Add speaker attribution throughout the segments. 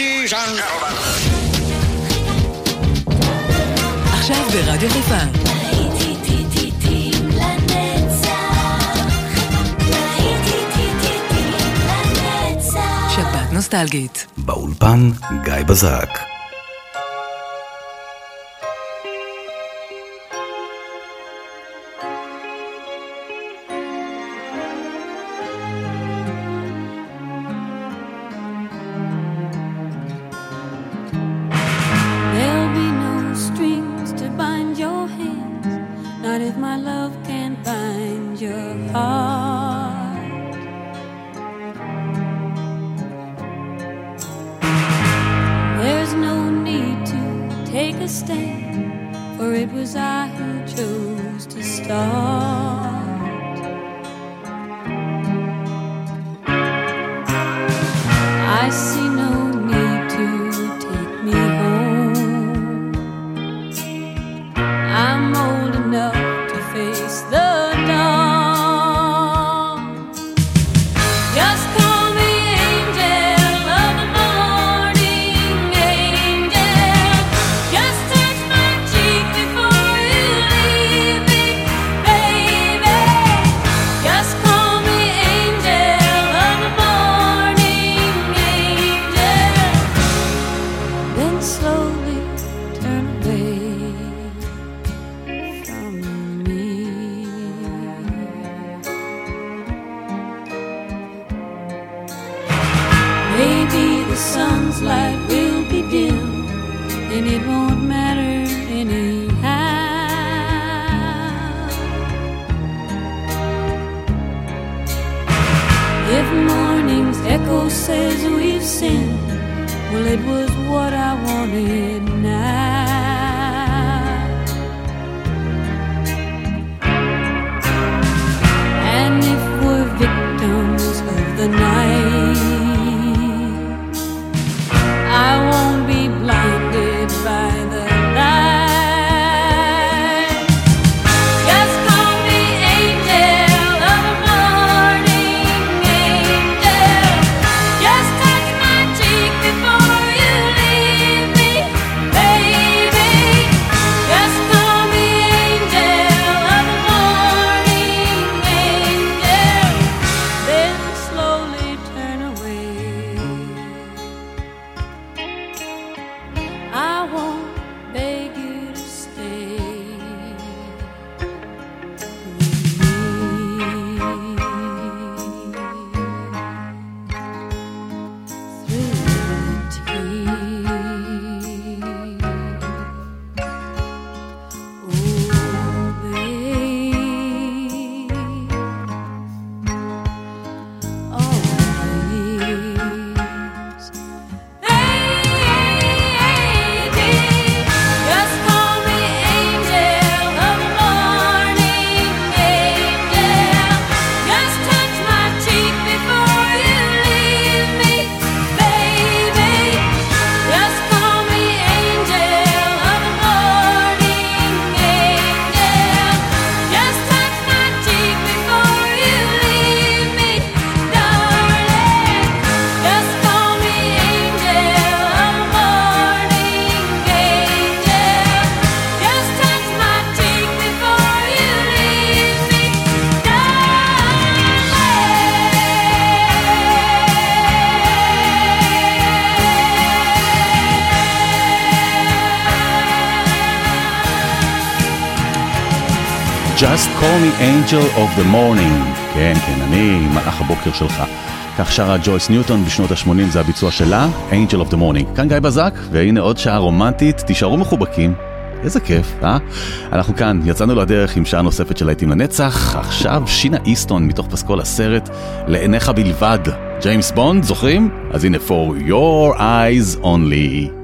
Speaker 1: ladies and gentlemen.
Speaker 2: עכשיו ברדיו חיפה. נוסטלגית.
Speaker 3: באולפן גיא
Speaker 4: בזרק. If morning's echo says we've sinned. Well, it was what I wanted now. And if we're victims of the night. Just call me angel of the morning.
Speaker 3: כן, כן, אני מלאך הבוקר שלך. כך שרה ג'ויס ניוטון בשנות ה-80, זה הביצוע שלה, angel of the morning. כאן גיא בזק, והנה עוד שעה רומנטית, תישארו מחובקים. איזה כיף, אה? אנחנו כאן, יצאנו לדרך עם שעה נוספת של להיטים לנצח, עכשיו שינה איסטון מתוך פסקול הסרט לעיניך בלבד. ג'יימס בונד, זוכרים? אז הנה, for your eyes only.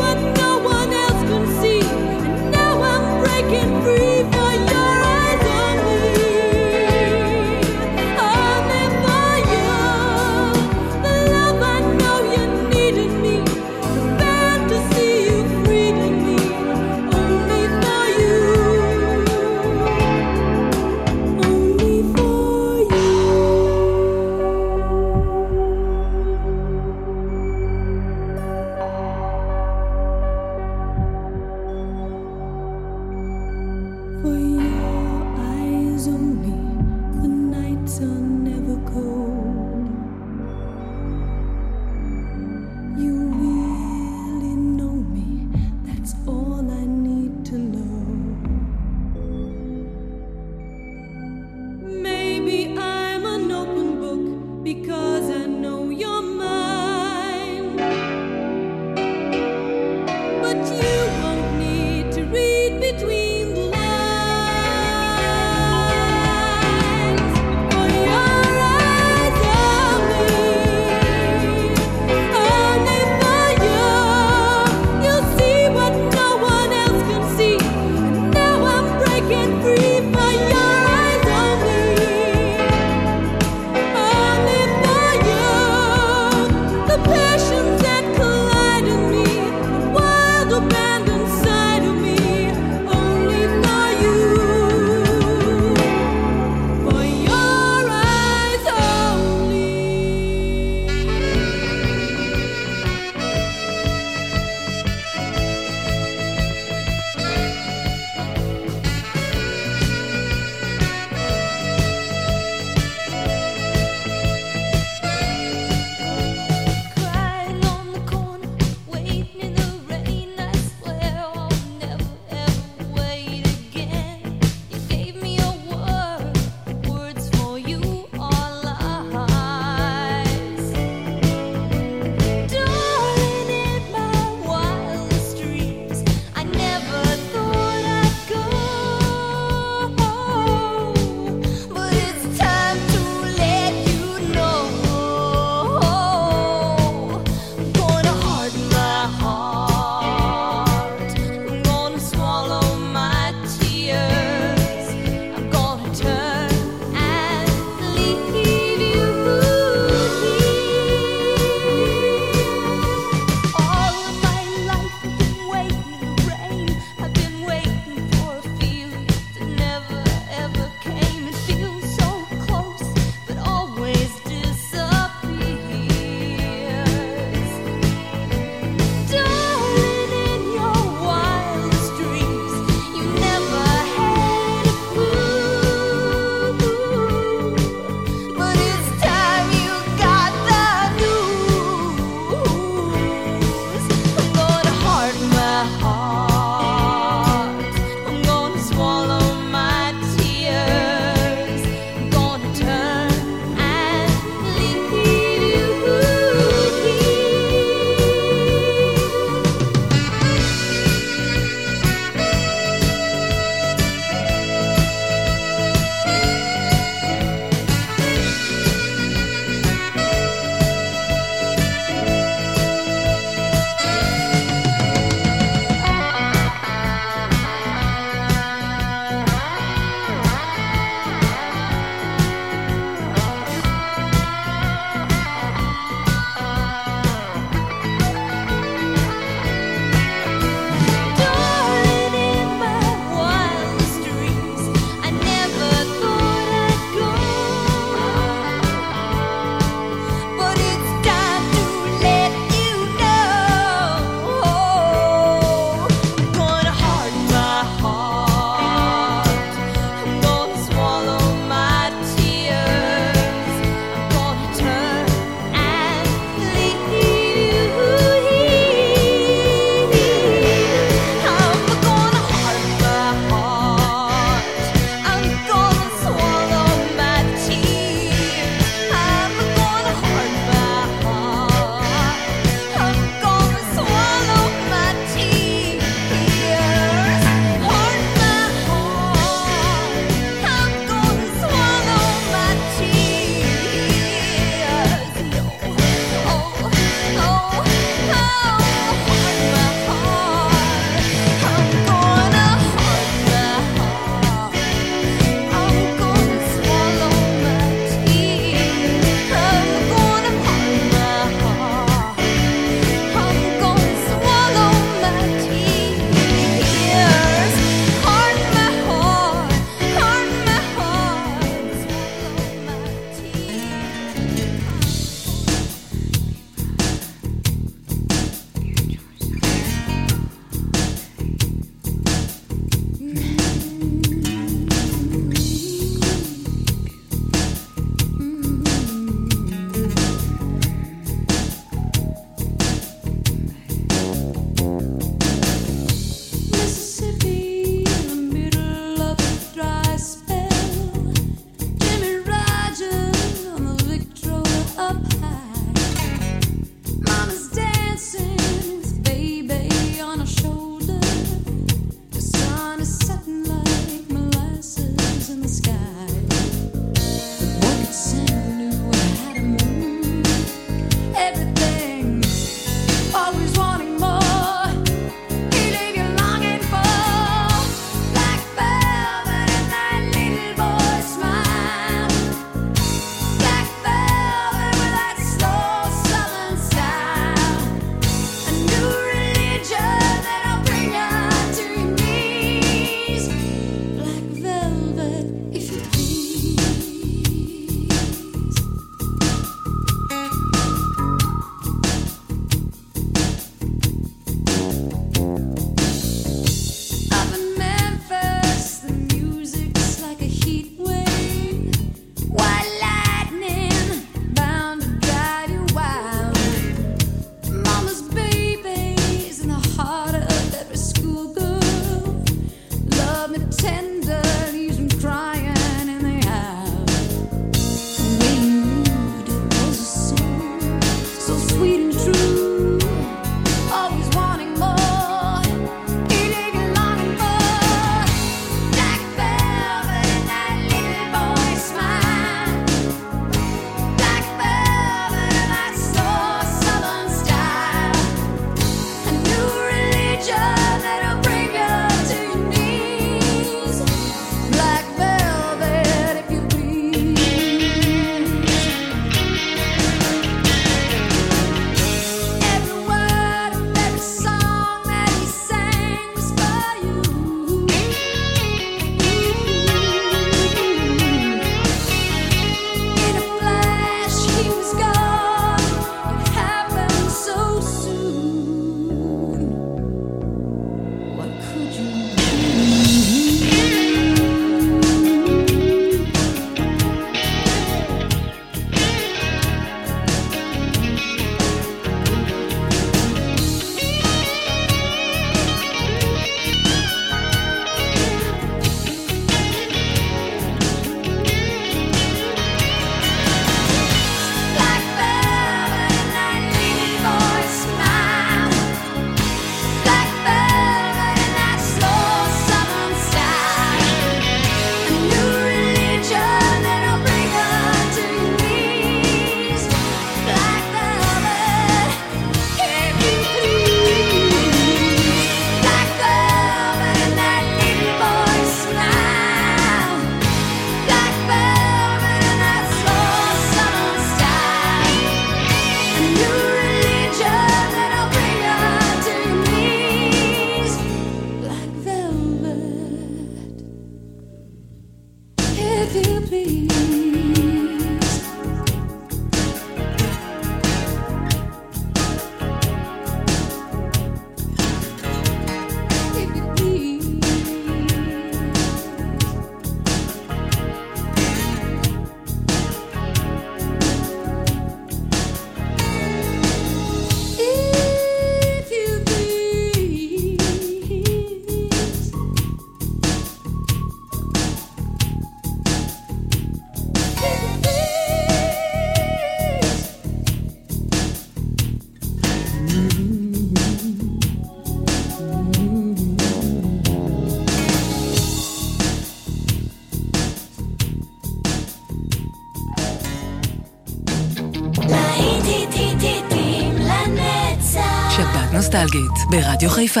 Speaker 4: נוסטלגית, ברדיו חיפה.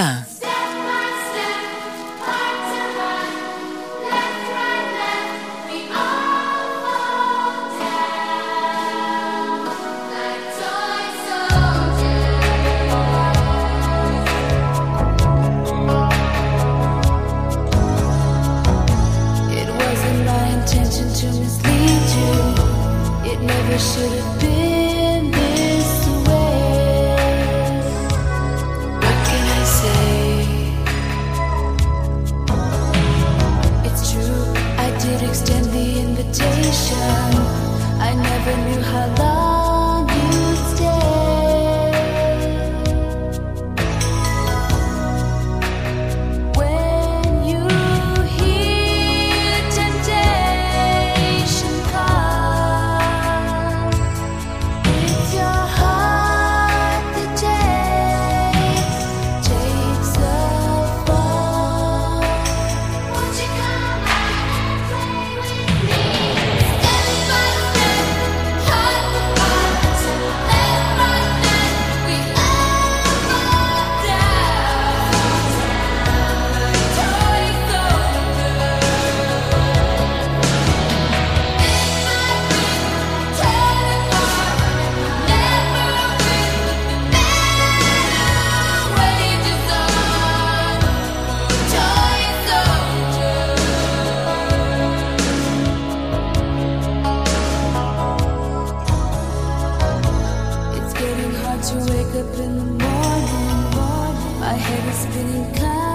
Speaker 2: Should Engkau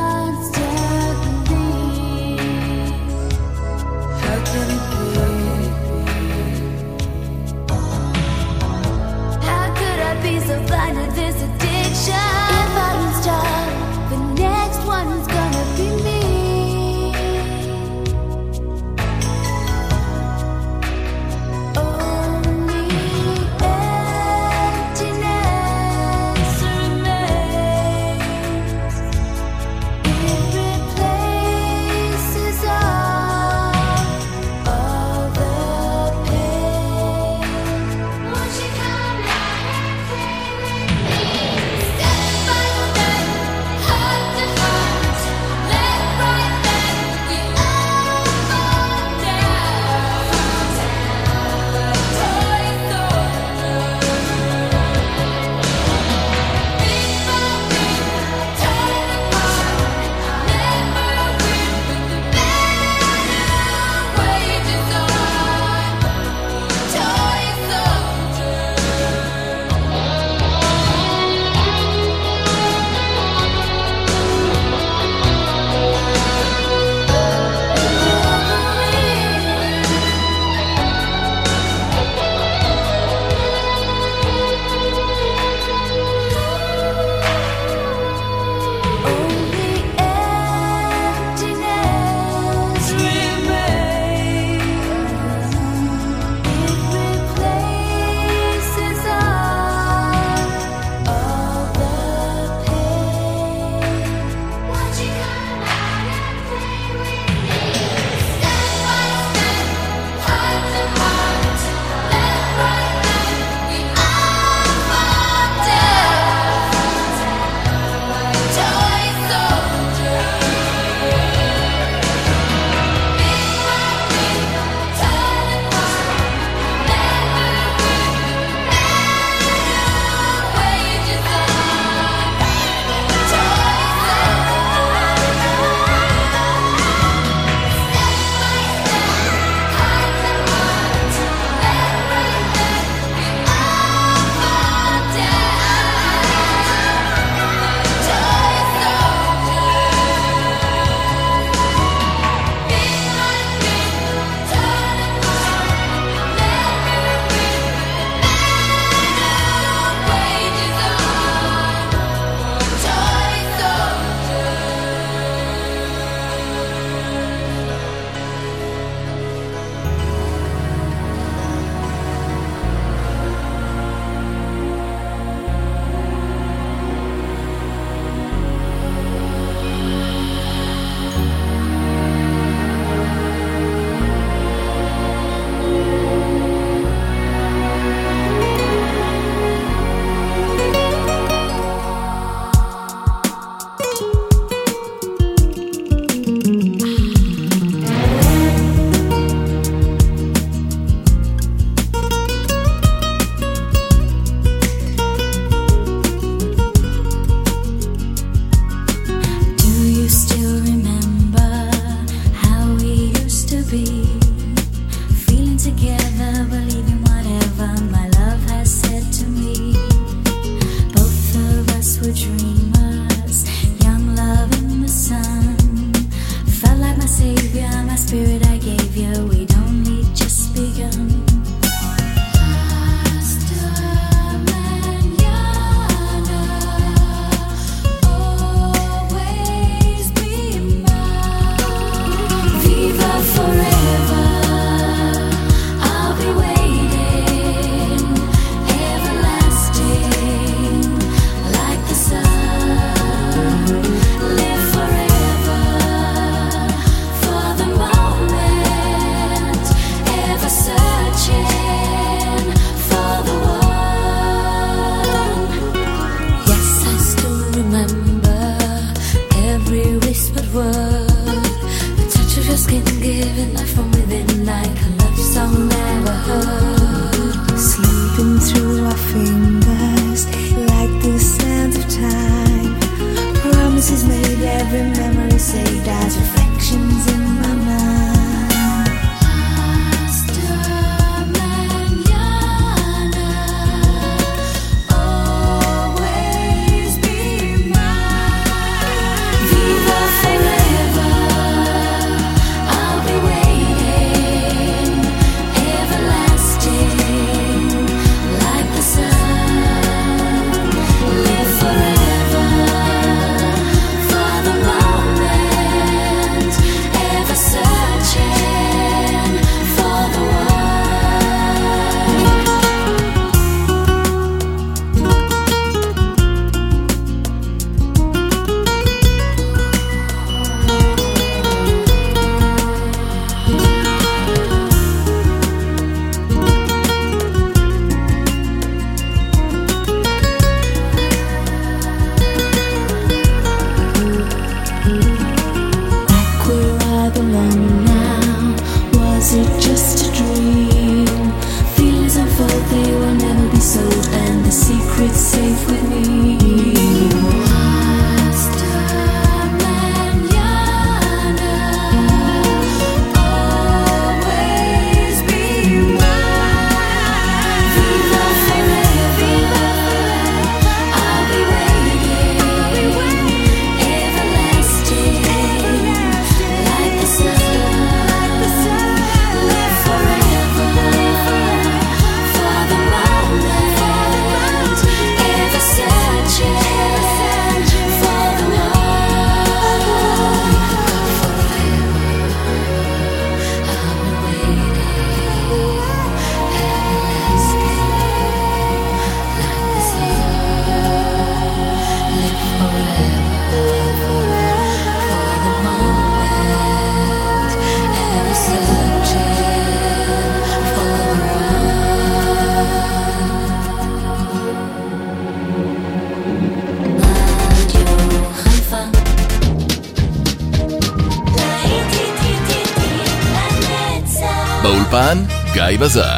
Speaker 2: גיא בזק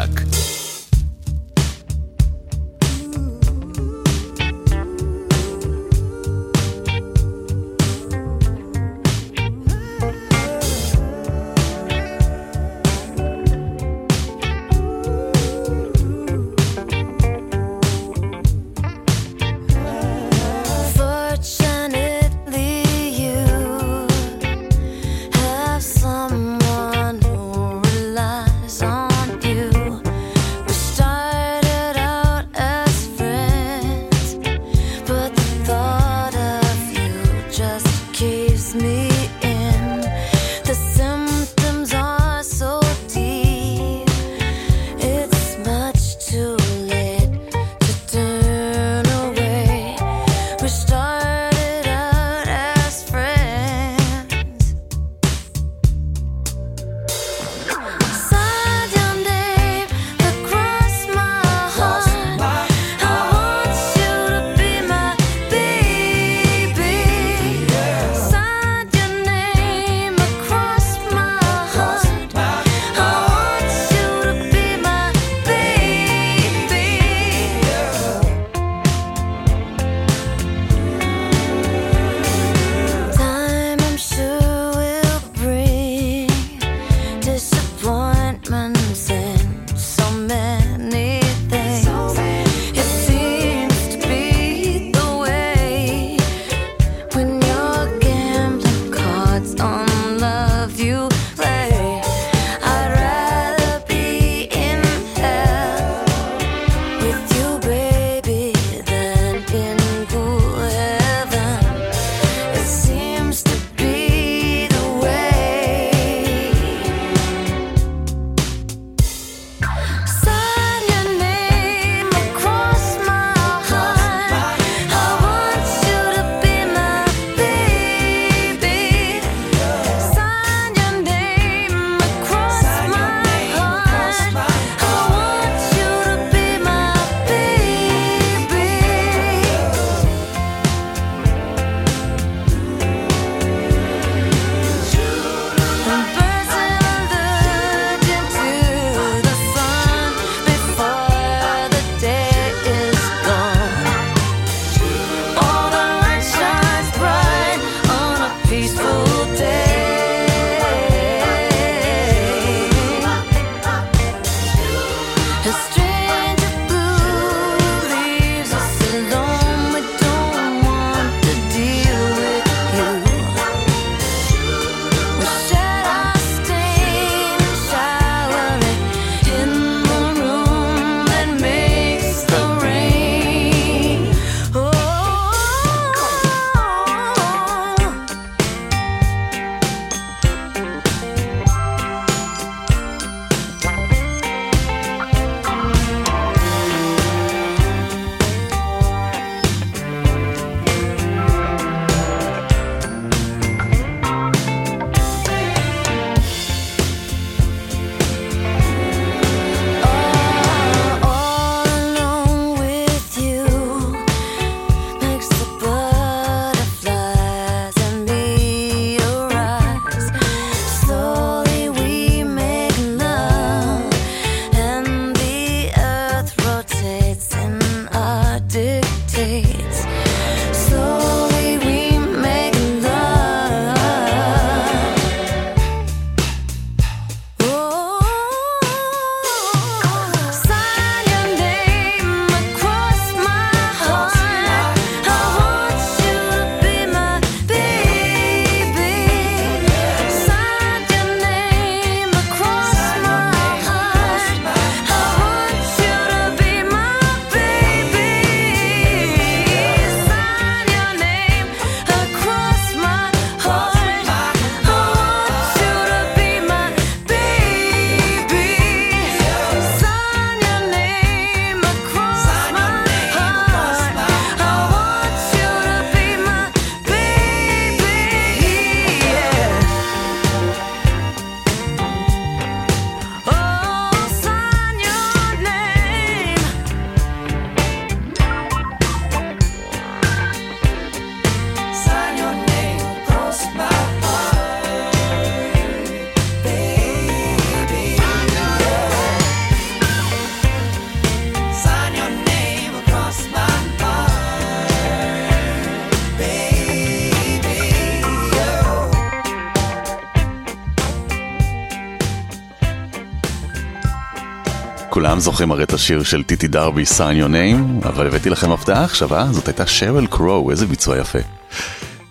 Speaker 4: כולם זוכרים הרי את השיר של טיטי דרבי, sign your name, אבל הבאתי לכם הפתעה עכשיו, אה? זאת הייתה שרל קרו, איזה ביצוע יפה.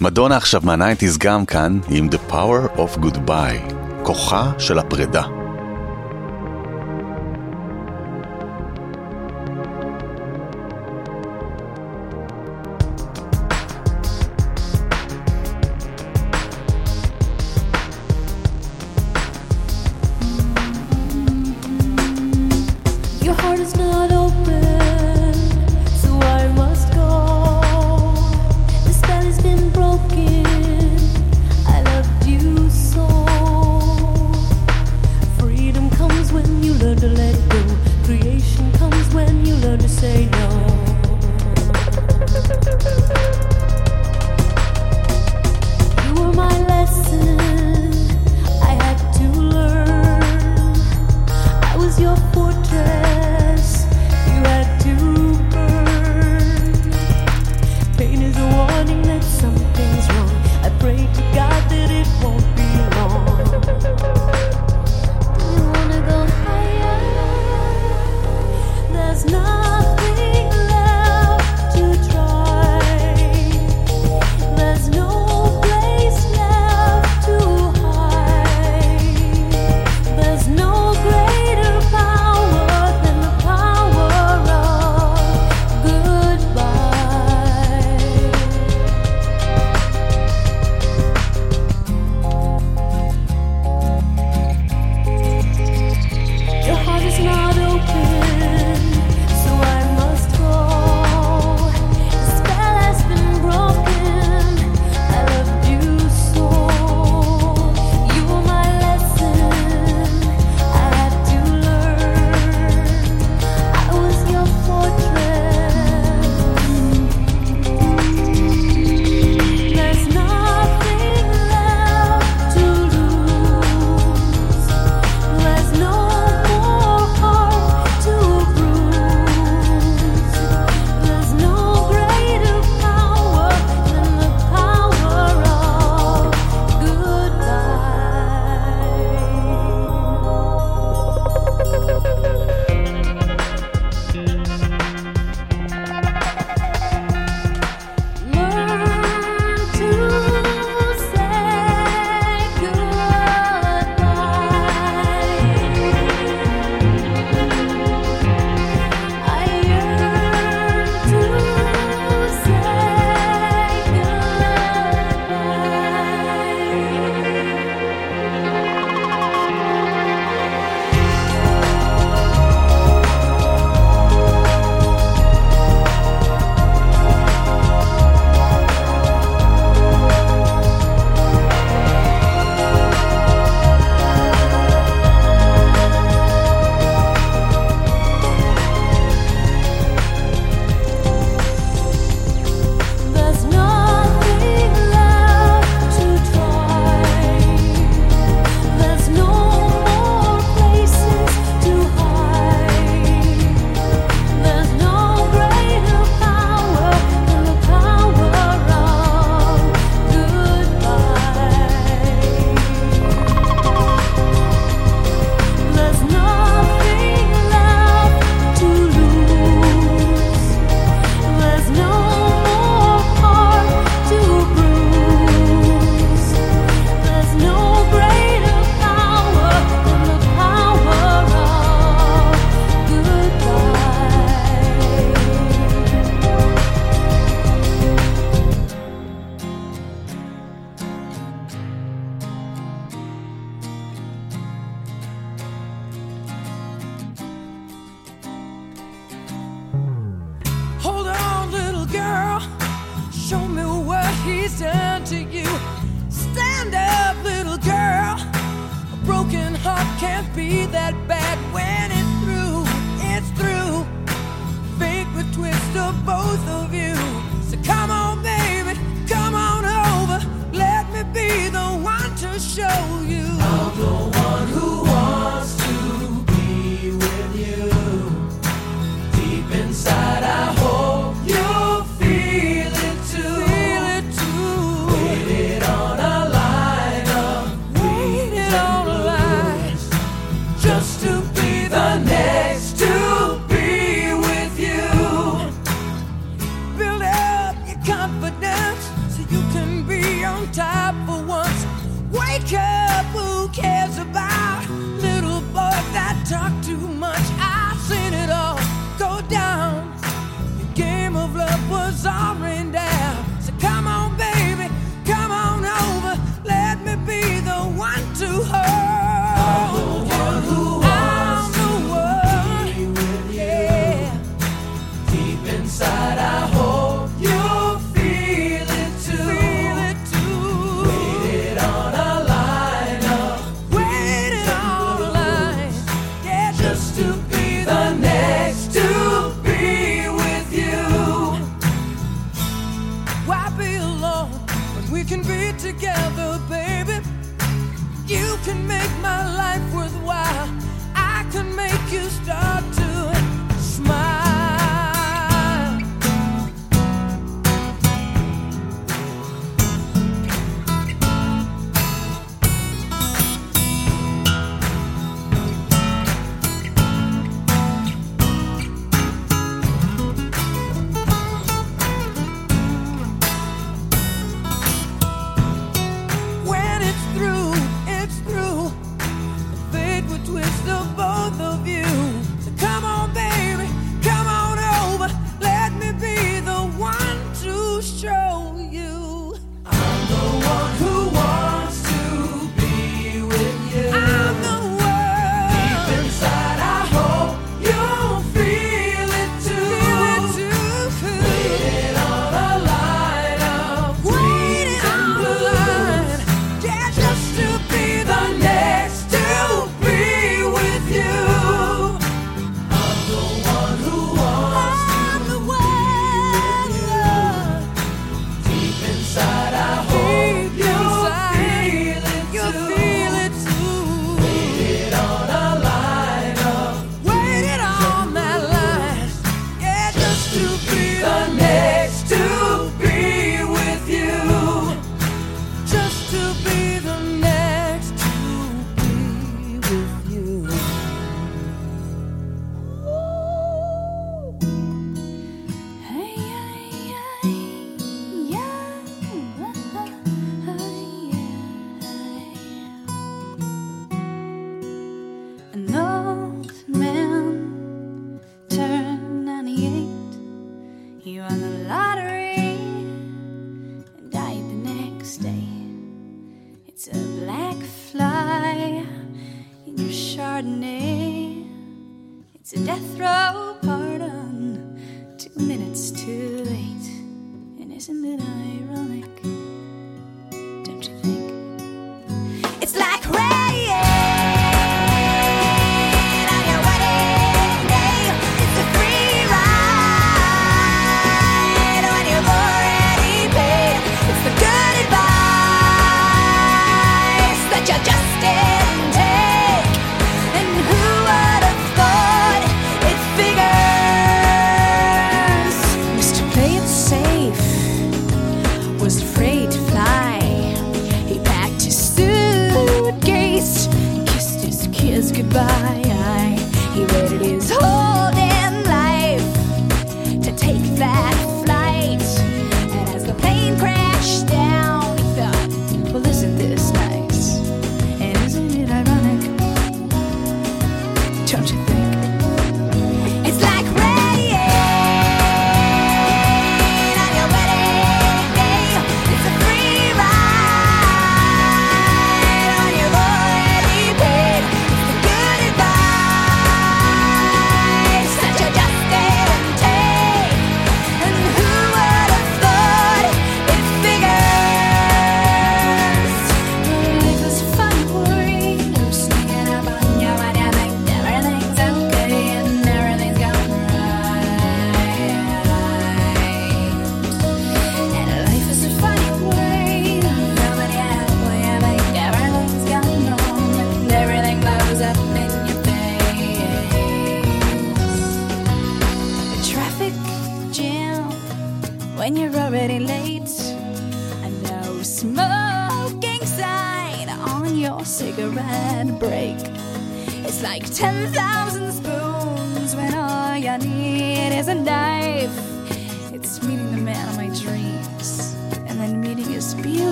Speaker 4: מדונה עכשיו מהניינטיז גם כאן, עם The Power of Goodbye, כוחה של הפרידה.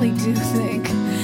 Speaker 5: Really do think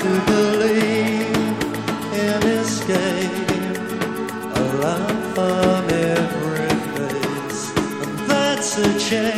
Speaker 2: to
Speaker 6: believe in escape a life on every face. And that's a change.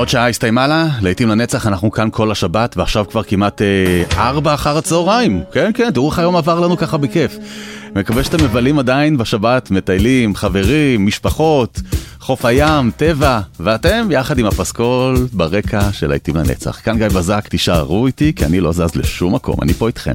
Speaker 4: עוד שעה הסתיימה לה, לעתים לנצח אנחנו כאן כל השבת ועכשיו כבר כמעט אה, ארבע אה, אחר הצהריים. כן, כן, תראו איך היום עבר לנו ככה בכיף. מקווה שאתם מבלים עדיין בשבת, מטיילים, חברים, משפחות, חוף הים, טבע, ואתם יחד עם הפסקול ברקע של לעתים לנצח. כאן גיא בזק, תישארו איתי כי אני לא זז לשום מקום, אני פה איתכם.